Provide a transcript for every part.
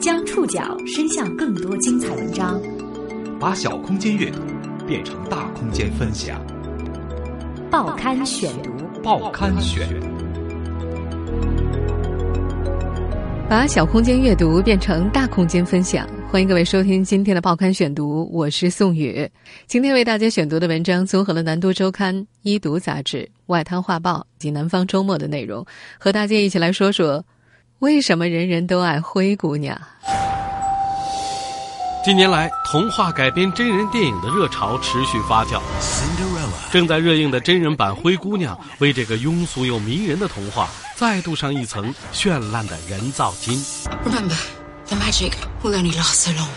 将触角伸向更多精彩文章，把小空间阅读变成大空间分享。报刊选读，报刊选，把小空间阅读变成大空间分享。欢迎各位收听今天的报刊选读，我是宋宇。今天为大家选读的文章综合了《南都周刊》、《一读》杂志、《外滩画报》及《南方周末》的内容，和大家一起来说说为什么人人都爱灰姑娘。近年来，童话改编真人电影的热潮持续发酵。正在热映的真人版《灰姑娘》为这个庸俗又迷人的童话再镀上一层绚烂的人造金。Remember, the magic will only last so long.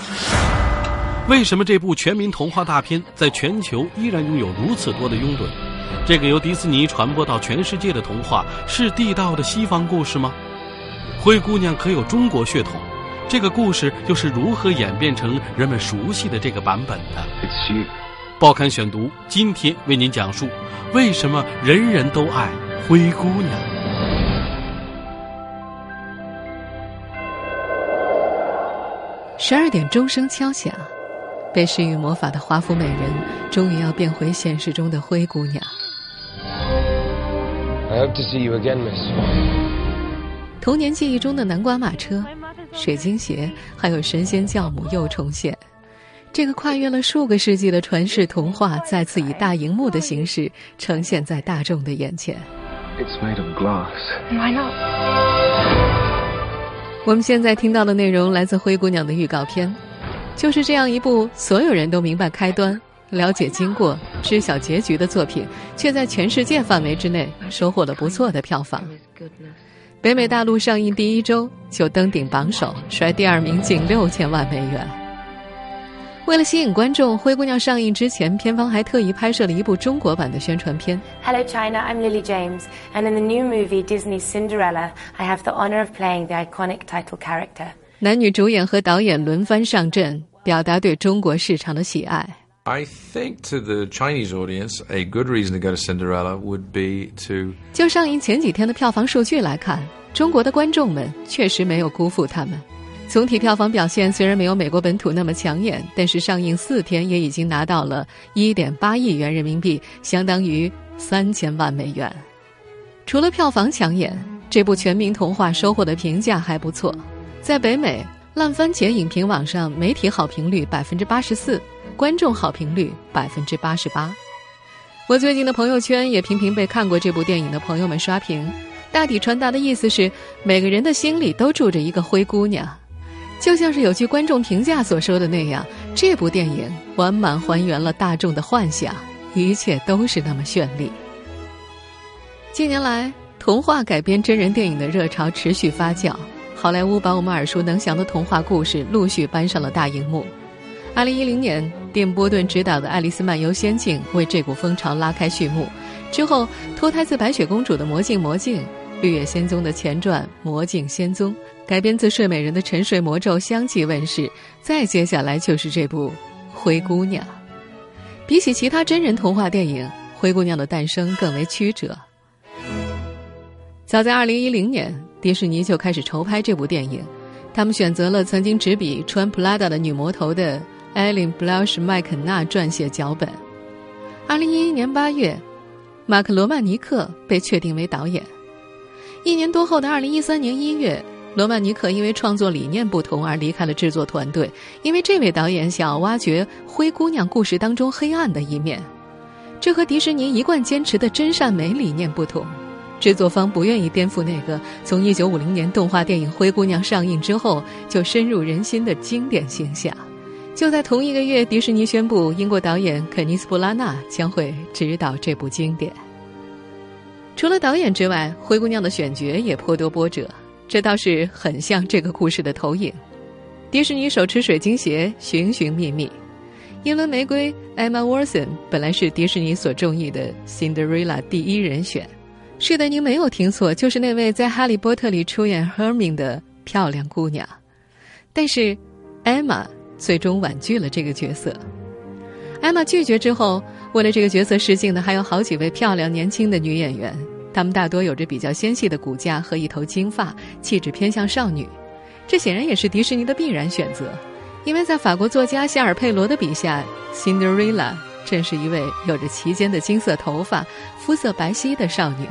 为什么这部全民童话大片在全球依然拥有如此多的拥趸？这个由迪士尼传播到全世界的童话是地道的西方故事吗？灰姑娘可有中国血统？这个故事又是如何演变成人们熟悉的这个版本的？报刊选读今天为您讲述为什么人人都爱灰姑娘。十二点钟声敲响，被施予魔法的华服美人终于要变回现实中的灰姑娘。I hope to see you again, Miss. 童年记忆中的南瓜马车、水晶鞋，还有神仙教母又重现。这个跨越了数个世纪的传世童话，再次以大荧幕的形式呈现在大众的眼前。It's made of glass. Why not? 我们现在听到的内容来自《灰姑娘》的预告片，就是这样一部所有人都明白开端、了解经过、知晓结局的作品，却在全世界范围之内收获了不错的票房。北美大陆上映第一周就登顶榜首，甩第二名近六千万美元。为了吸引观众，《灰姑娘》上映之前，片方还特意拍摄了一部中国版的宣传片。 Hello, China. I'm Lily James, and in the new movie Disney's Cinderella, I have the honor of playing the iconic title character. 男女主演和导演轮番上阵，表达对中国市场的喜爱。 I think to the Chinese audience, a good reason to go to Cinderella would be to 就上映前几天的票房数据来看，中国的观众们确实没有辜负他们。 总体票房表现虽然没有美国本土那么抢眼，但是上映四天也已经拿到了1.8亿元人民币，相当于三千万美元。除了票房抢眼，这部全民童话收获的评价还不错。在北美，烂番茄影评网上媒体好评率百分之八十四，观众好评率百分之八十八。我最近的朋友圈也频频被看过这部电影的朋友们刷屏，大体传达的意思是，每个人的心里都住着一个灰姑娘。就像是有句观众评价所说的那样，这部电影完满还原了大众的幻想，一切都是那么绚丽。近年来，童话改编真人电影的热潮持续发酵，好莱坞把我们耳熟能详的童话故事陆续搬上了大荧幕。二零一零年，电波顿执导的《爱丽丝漫游仙境》为这股风潮拉开序幕。之后，脱胎自白雪公主的《魔镜魔镜》，《绿野仙踪》的前传《魔镜仙踪》，改编自睡美人的《沉睡魔咒》相继问世。再接下来就是这部《灰姑娘》。比起其他真人童话电影，《灰姑娘》的诞生更为曲折。早在二零一零年，迪士尼就开始筹拍这部电影，他们选择了曾经执笔穿普拉达的女魔头的艾琳·布劳什麦肯纳撰写脚本。二零一一年八月，马克·罗曼尼克被确定为导演。一年多后的二零一三年一月，罗曼尼克因为创作理念不同而离开了制作团队，因为这位导演想要挖掘灰姑娘故事当中黑暗的一面，这和迪士尼一贯坚持的真善美理念不同。制作方不愿意颠覆那个从一九五零年动画电影《灰姑娘》上映之后就深入人心的经典形象。就在同一个月，迪士尼宣布英国导演肯尼斯·布拉纳将会执导这部经典。除了导演之外，《灰姑娘》的选角也颇多波折，这倒是很像这个故事的投影。迪士尼手持水晶鞋，寻寻觅觅。英伦玫瑰 Emma Watson 本来是迪士尼所中意的 Cinderella 第一人选。是的，您没有听错，就是那位在《哈利波特》里出演 Hermine 的漂亮姑娘。但是，，Emma 最终婉拒了这个角色。艾玛拒绝之后，为了这个角色试镜的还有好几位漂亮年轻的女演员，她们大多有着比较纤细的骨架和一头金发，气质偏向少女。这显然也是迪士尼的必然选择，因为在法国作家夏尔佩罗的笔下，Cinderella 正是一位有着齐肩的金色头发、肤色白皙的少女。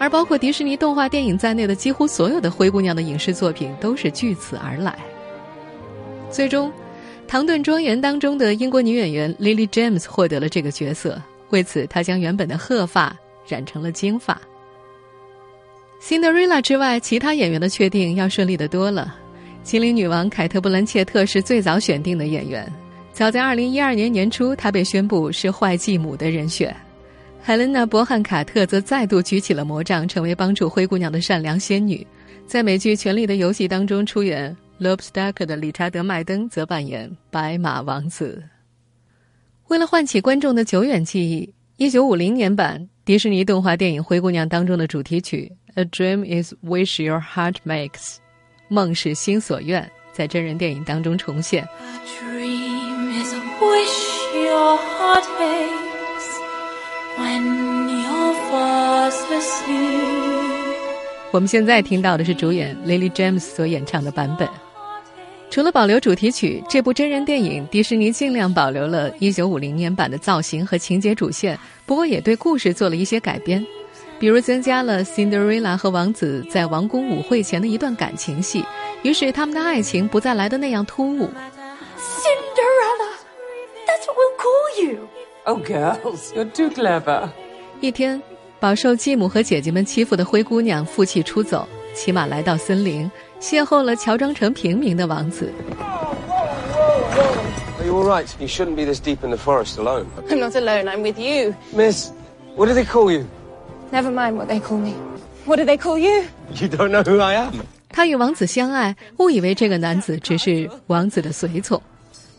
而包括迪士尼动画电影在内的几乎所有的灰姑娘的影视作品都是据此而来。最终，《唐顿庄园》当中的英国女演员 Lily James 获得了这个角色，为此她将原本的褐发染成了金发。Cinderella 之外，其他演员的确定要顺利得多了。精灵女王凯特·布兰切特是最早选定的演员，早在2012年年初，她被宣布是坏继母的人选。海伦娜·伯汉卡特则再度举起了魔杖，成为帮助灰姑娘的善良仙女。在美剧《权力的游戏》当中出演 Lobster 的理查德·麦登则扮演白马王子。为了唤起观众的久远记忆，1950年版迪士尼动画电影《灰姑娘》当中的主题曲《A Dream Is Wish Your Heart Makes》，梦是心所愿，在真人电影当中重现。A dream is a wish your heart makes. When you're fast asleep，我们现在听到的是主演 Lily James 所演唱的版本。除了保留主题曲，这部真人电影迪士尼尽量保留了1950年版的造型和情节主线，不过也对故事做了一些改编，比如增加了 Cinderella 和王子在王宫舞会前的一段感情戏，于是他们的爱情不再来的那样突兀。Cinderella，that's what we'll call you。Oh, girls, you're too clever. 一天，饱受继母和姐姐们欺负的灰姑娘负气出走，骑马来到森林，邂逅了乔装成平民的王子。Are you all right? You shouldn't be this deep in the forest alone. I'm not alone. I'm with you. Miss, what do they call you? Never mind what they call me. What do they call you? You don't know who I am. 他与王子相爱，误以为这个男子只是王子的随从。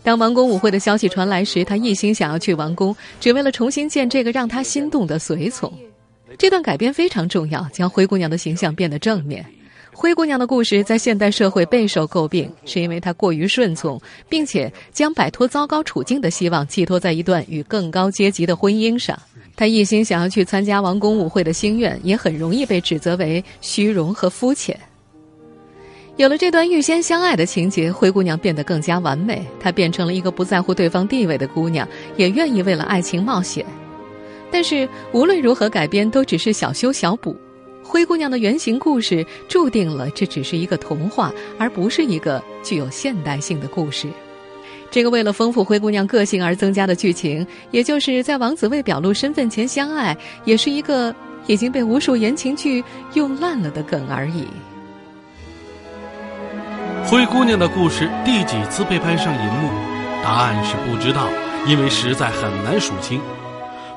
当王宫舞会的消息传来时，他一心想要去王宫，只为了重新见这个让他心动的随从。这段改编非常重要，将灰姑娘的形象变得正面。灰姑娘的故事在现代社会备受诟病，是因为她过于顺从，并且将摆脱糟糕处境的希望寄托在一段与更高阶级的婚姻上。她一心想要去参加王宫舞会的心愿，也很容易被指责为虚荣和肤浅。有了这段预先相爱的情节，灰姑娘变得更加完美。她变成了一个不在乎对方地位的姑娘，也愿意为了爱情冒险。但是无论如何改编，都只是小修小补。灰姑娘的原型故事注定了这只是一个童话，而不是一个具有现代性的故事。这个为了丰富灰姑娘个性而增加的剧情，也就是在王子未表露身份前相爱，也是一个已经被无数言情剧用烂了的梗而已。灰姑娘的故事第几次被搬上银幕？答案是不知道，因为实在很难数清。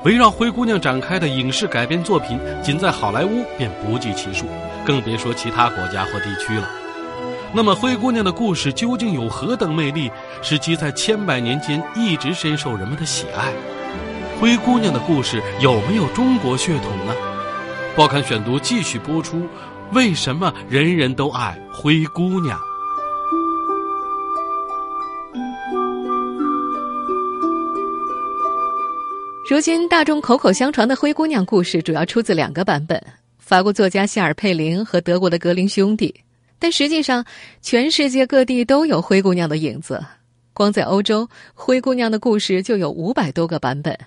围绕灰姑娘展开的影视改编作品，仅在好莱坞便不计其数，更别说其他国家或地区了。那么，灰姑娘的故事究竟有何等魅力，使其在千百年间一直深受人们的喜爱？灰姑娘的故事有没有中国血统呢？报刊选读继续播出：为什么人人都爱灰姑娘？如今，大众口口相传的灰姑娘故事主要出自两个版本：法国作家希尔佩林和德国的格林兄弟。但实际上，全世界各地都有灰姑娘的影子。光在欧洲，灰姑娘的故事就有五百多个版本。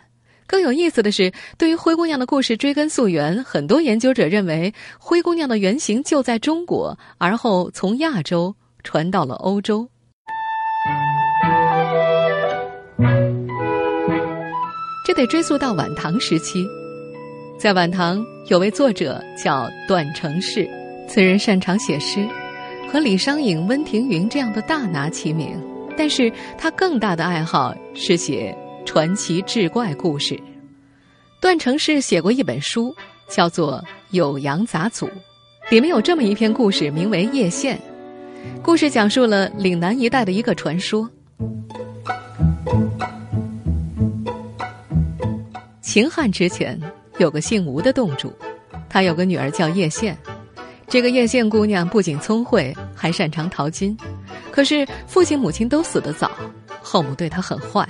更有意思的是，对于灰姑娘的故事追根溯源，很多研究者认为，灰姑娘的原型就在中国，而后从亚洲传到了欧洲。这得追溯到晚唐时期，在晚唐有位作者叫段成式，此人擅长写诗，和李商隐、温庭筠这样的大拿齐名。但是他更大的爱好是写传奇志怪故事。段成式写过一本书，叫做《酉阳杂俎》，里面有这么一篇故事，名为《叶县》。故事讲述了岭南一带的一个传说。秦汉之前，有个姓吴的洞主，他有个女儿叫叶县。这个叶县姑娘不仅聪慧，还擅长淘金。可是父亲母亲都死得早，后母对她很坏，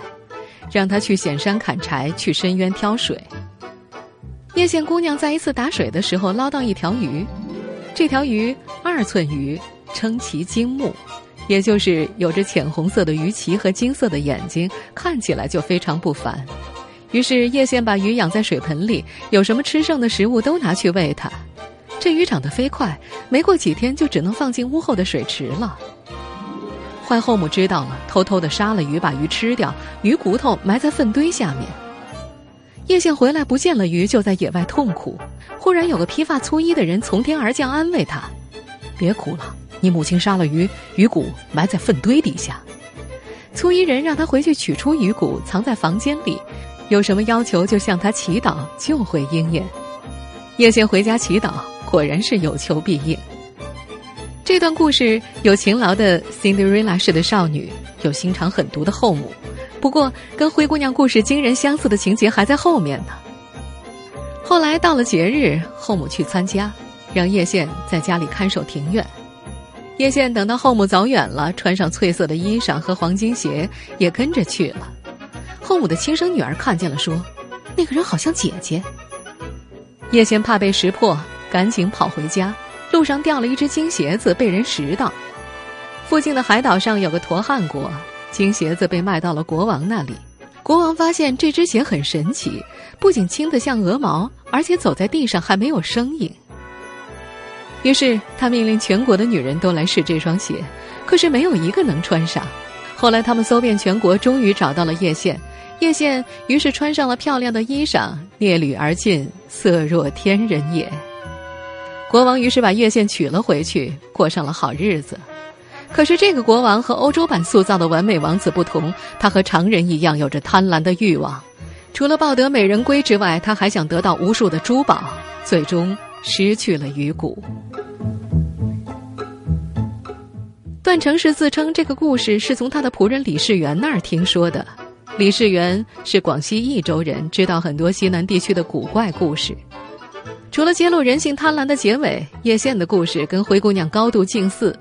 让她去险山砍柴，去深渊挑水。叶县姑娘在一次打水的时候捞到一条鱼，这条鱼二寸鱼，称其金目，也就是有着浅红色的鱼鳍和金色的眼睛，看起来就非常不凡。于是叶县把鱼养在水盆里，有什么吃剩的食物都拿去喂它。这鱼长得飞快，没过几天就只能放进屋后的水池了。坏后母知道了，偷偷的杀了鱼，把鱼吃掉，鱼骨头埋在粪堆下面。叶县回来不见了鱼，就在野外痛苦。忽然有个披发粗衣的人从天而降，安慰他：“别哭了，你母亲杀了鱼，鱼骨埋在粪堆底下。”粗衣人让他回去取出鱼骨，藏在房间里，有什么要求就向他祈祷，就会应验。叶县回家祈祷。果然是有求必应。这段故事有勤劳的 Cinderella 式的少女，有心肠狠毒的后母。不过，跟灰姑娘故事惊人相似的情节还在后面呢。后来到了节日，后母去参加，让叶县在家里看守庭院。叶县等到后母走远了，穿上翠色的衣裳和黄金鞋，也跟着去了。后母的亲生女儿看见了，说：“那个人好像姐姐。”叶县怕被识破。赶紧跑回家，路上掉了一只金鞋子，被人拾到。附近的海岛上有个驼汉国，金鞋子被卖到了国王那里。国王发现这只鞋很神奇，不仅轻得像鹅毛，而且走在地上还没有声音。于是他命令全国的女人都来试这双鞋，可是没有一个能穿上。后来他们搜遍全国，终于找到了叶县。叶县于是穿上了漂亮的衣裳，蹑履而进，色若天人也。国王于是把叶县娶了回去，过上了好日子。可是这个国王和欧洲版塑造的完美王子不同，他和常人一样有着贪婪的欲望。除了抱得美人归之外，他还想得到无数的珠宝，最终失去了鱼骨。段成式自称这个故事是从他的仆人李世元那儿听说的。李世元是广西益州人，知道很多西南地区的古怪故事。除了揭露人性贪婪的结尾，叶县的故事跟灰姑娘高度近似，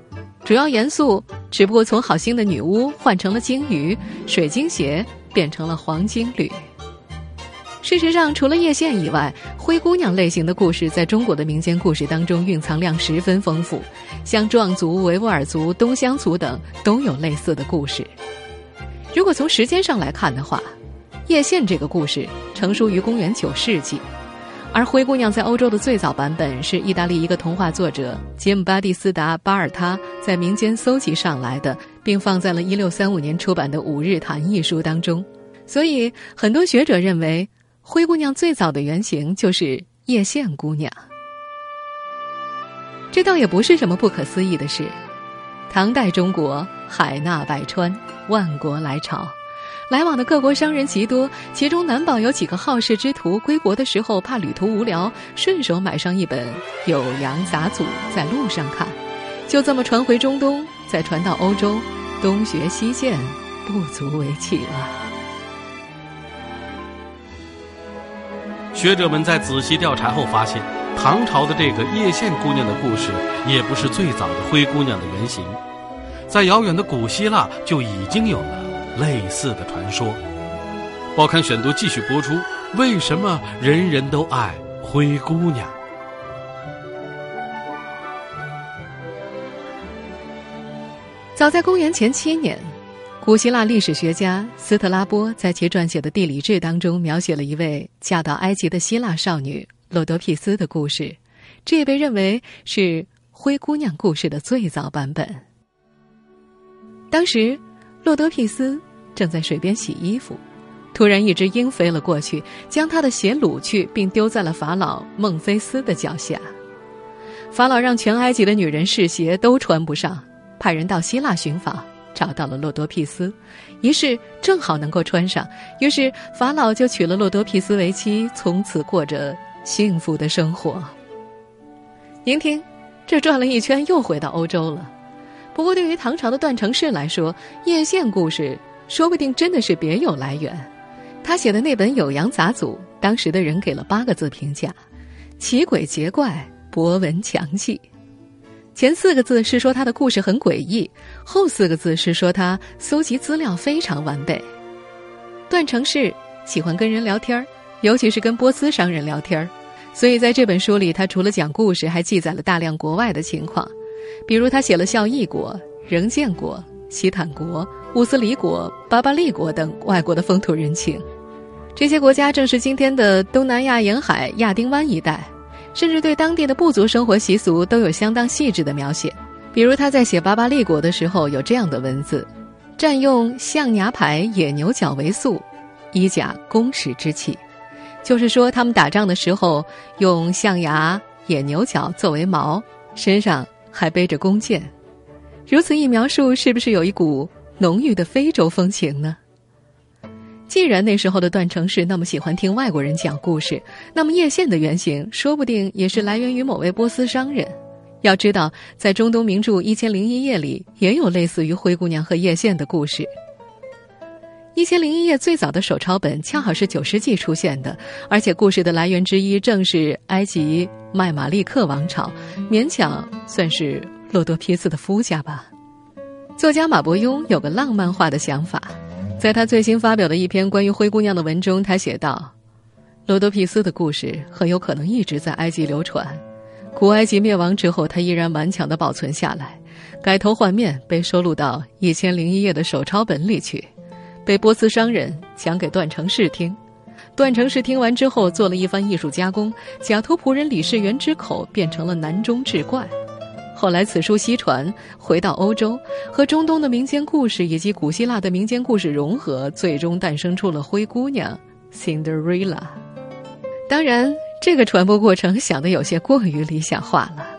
主要元素，只不过从好心的女巫换成了鲸鱼，水晶鞋变成了黄金缕。事实上，除了叶县以外，灰姑娘类型的故事在中国的民间故事当中蕴藏量十分丰富，像壮族、维吾尔族、东乡族等都有类似的故事。如果从时间上来看的话，叶县这个故事成熟于公元九世纪。而灰姑娘在欧洲的最早版本是意大利一个童话作者杰姆巴蒂斯达巴尔他在民间搜集上来的，并放在了1635年出版的《五日谈》一书当中。所以，很多学者认为，灰姑娘最早的原型就是叶县姑娘。这倒也不是什么不可思议的事。唐代中国海纳百川，万国来朝。来往的各国商人极多，其中难保有几个好事之徒归国的时候怕旅途无聊，顺手买上一本《酉阳杂俎》在路上看，就这么传回中东，再传到欧洲，东学西渐，不足为奇了。学者们在仔细调查后发现，唐朝的这个叶县姑娘的故事，也不是最早的灰姑娘的原型，在遥远的古希腊就已经有了。类似的传说，报刊选读继续播出。为什么人人都爱灰姑娘？早在公元前七年，古希腊历史学家斯特拉波在其撰写的《地理志》当中，描写了一位嫁到埃及的希腊少女洛德庇斯的故事，这也被认为是灰姑娘故事的最早版本。当时。洛德庇斯正在水边洗衣服，突然一只鹰飞了过去，将他的鞋掳去，并丢在了法老孟菲斯的脚下。法老让全埃及的女人试鞋，都穿不上，派人到希腊寻访，找到了洛多庇斯，一试正好能够穿上，于是法老就娶了洛多庇斯为妻，从此过着幸福的生活。您听，这转了一圈，又回到欧洲了。不过，对于唐朝的段成式来说，叶县故事说不定真的是别有来源。他写的那本《酉阳杂俎》，当时的人给了八个字评价：奇诡结怪，博闻强记。前四个字是说他的故事很诡异，后四个字是说他搜集资料非常完备。段成式喜欢跟人聊天尤其是跟波斯商人聊天所以在这本书里，他除了讲故事，还记载了大量国外的情况，比如他写了孝义国、仍建国、西坦国、乌斯里国、巴巴利国等外国的风土人情。这些国家正是今天的东南亚沿海亚丁湾一带，甚至对当地的部族生活习俗都有相当细致的描写。比如他在写巴巴利国的时候，有这样的文字：占用象牙牌野牛角为素，以甲攻使之器。就是说，他们打仗的时候用象牙、野牛角作为矛，身上还背着弓箭。如此一描述，是不是有一股浓郁的非洲风情呢？既然那时候的段成式那么喜欢听外国人讲故事，那么叶县的原型说不定也是来源于某位波斯商人。要知道，在中东名著《一千零一夜》里，也有类似于灰姑娘和叶县的故事。一千零一夜最早的手抄本恰好是九世纪出现的，而且故事的来源之一正是埃及麦马利克王朝，勉强算是洛多皮斯的夫家吧。作家马伯庸有个浪漫化的想法，在他最新发表的一篇关于灰姑娘的文中，他写道：“罗多皮斯的故事很有可能一直在埃及流传，古埃及灭亡之后，它依然顽强地保存下来，改头换面被收录到一千零一夜的手抄本里去。”被波斯商人讲给段成式听，段成式听完之后做了一番艺术加工，假托仆人李世元之口变成了南中志怪。后来此书西传，回到欧洲，和中东的民间故事以及古希腊的民间故事融合，最终诞生出了灰姑娘 Cinderella。当然，这个传播过程想的有些过于理想化了。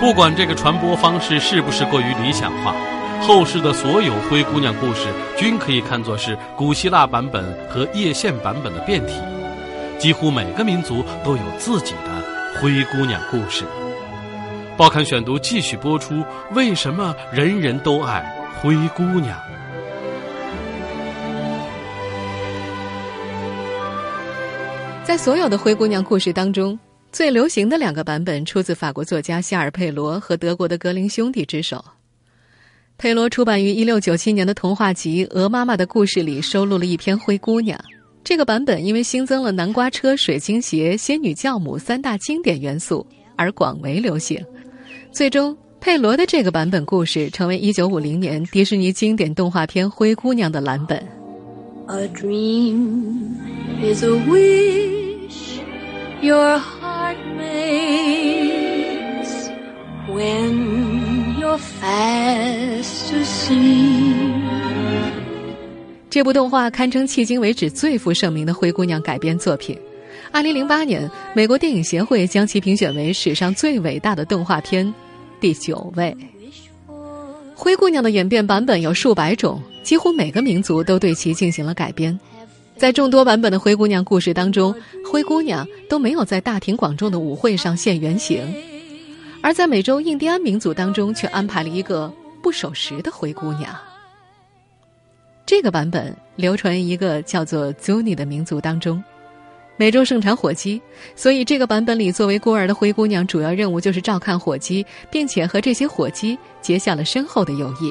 不管这个传播方式是不是过于理想化，后世的所有灰姑娘故事均可以看作是古希腊版本和叶县版本的变体。几乎每个民族都有自己的灰姑娘故事。报刊选读继续播出：为什么人人都爱灰姑娘？在所有的灰姑娘故事当中。最流行的两个版本出自法国作家夏尔·佩罗和德国的格林兄弟之手。佩罗出版于1697年的童话集《鹅妈妈的故事》里收录了一篇灰姑娘。这个版本因为新增了南瓜车、水晶鞋、仙女教母三大经典元素而广为流行。最终，佩罗的这个版本故事成为1950年迪士尼经典动画片《灰姑娘》的蓝本。A dream is a wish your when you're fast to see 这部动画堪称迄今为止最负盛名的灰姑娘改编作品。二零零八年，美国电影协会将其评选为史上最伟大的动画片第九位。灰姑娘的演变版本有数百种，几乎每个民族都对其进行了改编。在众多版本的灰姑娘故事当中，灰姑娘都没有在大庭广众的舞会上现原形，而在美洲印第安民族当中却安排了一个不守时的灰姑娘。这个版本流传一个叫做 Zuni 的民族当中，美洲盛产火鸡，所以这个版本里作为孤儿的灰姑娘主要任务就是照看火鸡，并且和这些火鸡结下了深厚的友谊。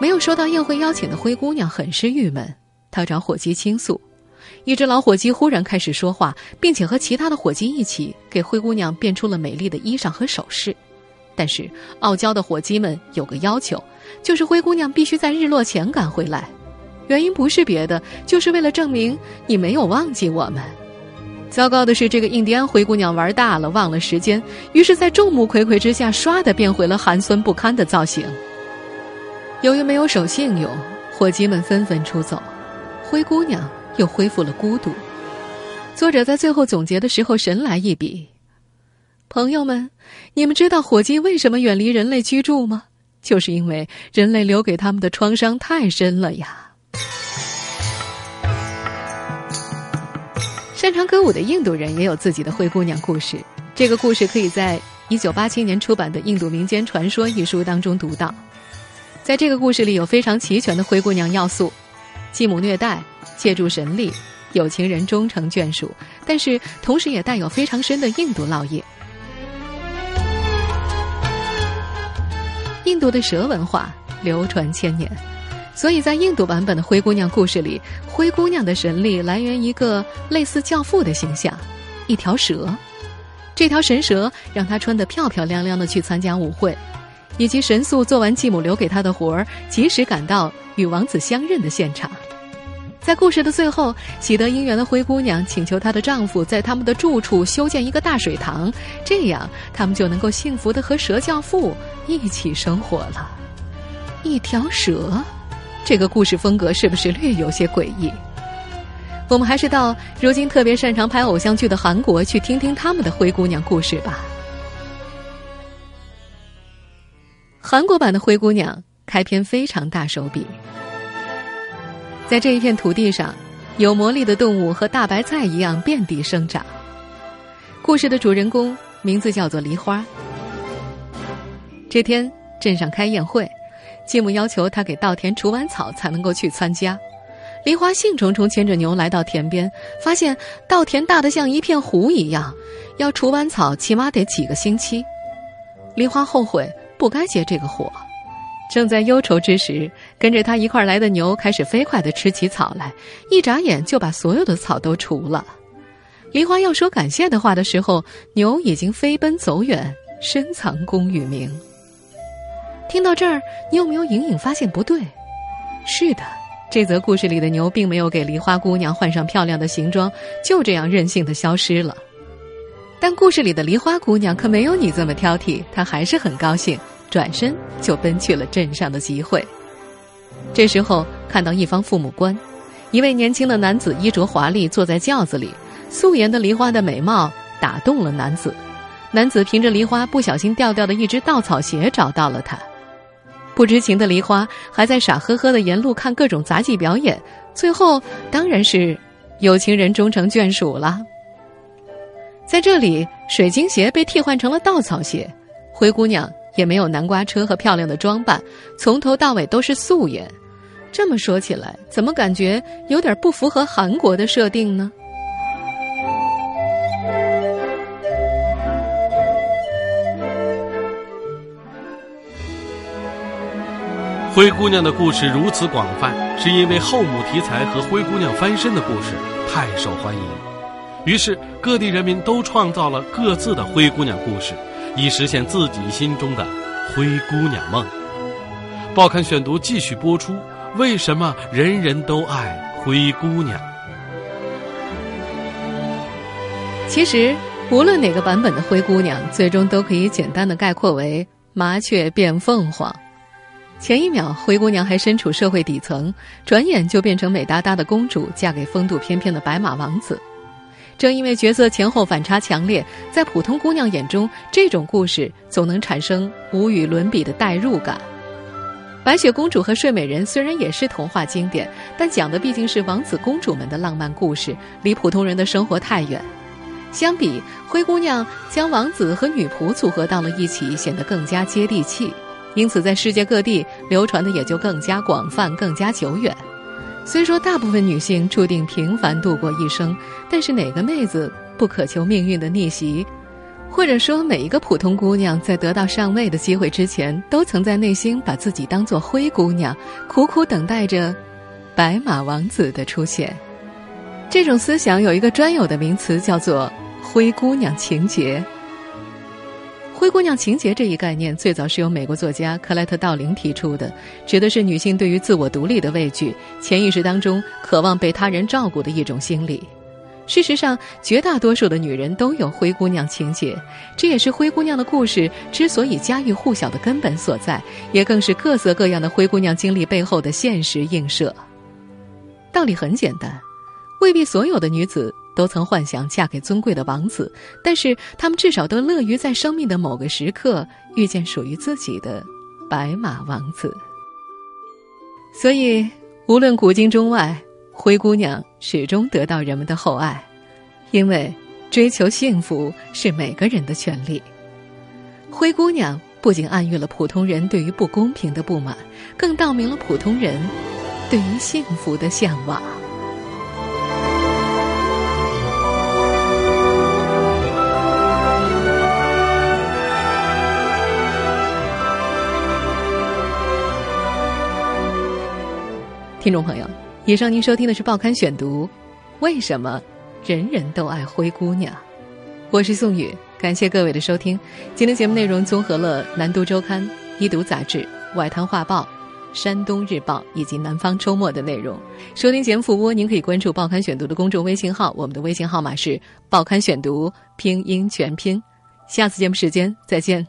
没有收到宴会邀请的灰姑娘很是郁闷。她找火鸡倾诉，一只老火鸡忽然开始说话，并且和其他的火鸡一起给灰姑娘变出了美丽的衣裳和首饰。但是傲娇的火鸡们有个要求，就是灰姑娘必须在日落前赶回来。原因不是别的，就是为了证明你没有忘记我们。糟糕的是，这个印第安灰姑娘玩大了，忘了时间，于是，在众目睽睽之下，唰的变回了寒酸不堪的造型。由于没有守信用，火鸡们纷纷出走。灰姑娘又恢复了孤独。作者在最后总结的时候神来一笔：“朋友们，你们知道火鸡为什么远离人类居住吗？就是因为人类留给他们的创伤太深了呀。”擅长歌舞的印度人也有自己的灰姑娘故事。这个故事可以在一九八七年出版的《印度民间传说》一书当中读到。在这个故事里有非常齐全的灰姑娘要素。继母虐待，借助神力，有情人终成眷属，但是同时也带有非常深的印度烙印。印度的蛇文化流传千年，所以在印度版本的《灰姑娘》故事里，灰姑娘的神力来源一个类似教父的形象——一条蛇。这条神蛇让她穿得漂漂亮亮的去参加舞会，以及神速做完继母留给她的活儿，及时赶到与王子相认的现场。在故事的最后，喜得姻缘的灰姑娘请求她的丈夫在他们的住处修建一个大水塘，这样他们就能够幸福的和蛇教父一起生活了。一条蛇，这个故事风格是不是略有些诡异？我们还是到如今特别擅长拍偶像剧的韩国去听听他们的灰姑娘故事吧。韩国版的灰姑娘开篇非常大手笔。在这一片土地上，有魔力的动物和大白菜一样遍地生长。故事的主人公名字叫做梨花。这天镇上开宴会，继母要求他给稻田除完草才能够去参加。梨花兴冲冲牵着牛来到田边，发现稻田大得像一片湖一样，要除完草起码得几个星期。梨花后悔不该接这个活。正在忧愁之时，跟着他一块来的牛开始飞快地吃起草来，一眨眼就把所有的草都除了。梨花要说感谢的话的时候，牛已经飞奔走远，深藏功与名。听到这儿，你有没有隐隐发现不对？是的，这则故事里的牛并没有给梨花姑娘换上漂亮的行装，就这样任性的消失了。但故事里的梨花姑娘可没有你这么挑剔，她还是很高兴。转身就奔去了镇上的集会。这时候看到一方父母官，一位年轻的男子衣着华丽，坐在轿子里。素颜的梨花的美貌打动了男子。男子凭着梨花不小心掉掉的一只稻草鞋找到了他。不知情的梨花还在傻呵呵的沿路看各种杂技表演。最后当然是有情人终成眷属了。在这里，水晶鞋被替换成了稻草鞋。灰姑娘。也没有南瓜车和漂亮的装扮，从头到尾都是素颜。这么说起来，怎么感觉有点不符合韩国的设定呢？灰姑娘的故事如此广泛，是因为后母题材和灰姑娘翻身的故事太受欢迎，于是各地人民都创造了各自的灰姑娘故事。以实现自己心中的灰姑娘梦。报刊选读继续播出：为什么人人都爱灰姑娘？其实，无论哪个版本的灰姑娘，最终都可以简单的概括为麻雀变凤凰。前一秒，灰姑娘还身处社会底层，转眼就变成美哒哒的公主，嫁给风度翩翩的白马王子。正因为角色前后反差强烈，在普通姑娘眼中，这种故事总能产生无与伦比的代入感。白雪公主和睡美人虽然也是童话经典，但讲的毕竟是王子公主们的浪漫故事，离普通人的生活太远。相比灰姑娘将王子和女仆组合到了一起，显得更加接地气，因此在世界各地流传的也就更加广泛、更加久远。虽说大部分女性注定平凡度过一生，但是哪个妹子不渴求命运的逆袭？或者说，每一个普通姑娘在得到上位的机会之前，都曾在内心把自己当做灰姑娘，苦苦等待着白马王子的出现。这种思想有一个专有的名词，叫做“灰姑娘情节”。灰姑娘情节这一概念最早是由美国作家克莱特·道林提出的，指的是女性对于自我独立的畏惧，潜意识当中渴望被他人照顾的一种心理。事实上，绝大多数的女人都有灰姑娘情节，这也是灰姑娘的故事之所以家喻户晓的根本所在，也更是各色各样的灰姑娘经历背后的现实映射。道理很简单，未必所有的女子。都曾幻想嫁给尊贵的王子，但是他们至少都乐于在生命的某个时刻遇见属于自己的白马王子。所以，无论古今中外，灰姑娘始终得到人们的厚爱，因为追求幸福是每个人的权利。灰姑娘不仅暗喻了普通人对于不公平的不满，更道明了普通人对于幸福的向往。听众朋友，以上您收听的是《报刊选读》，为什么人人都爱灰姑娘？我是宋宇，感谢各位的收听。今天节目内容综合了《南都周刊》《一读杂志》《外滩画报》《山东日报》以及《南方周末》的内容。收听节目复播，您可以关注《报刊选读》的公众微信号，我们的微信号码是“报刊选读”拼音全拼。下次节目时间再见。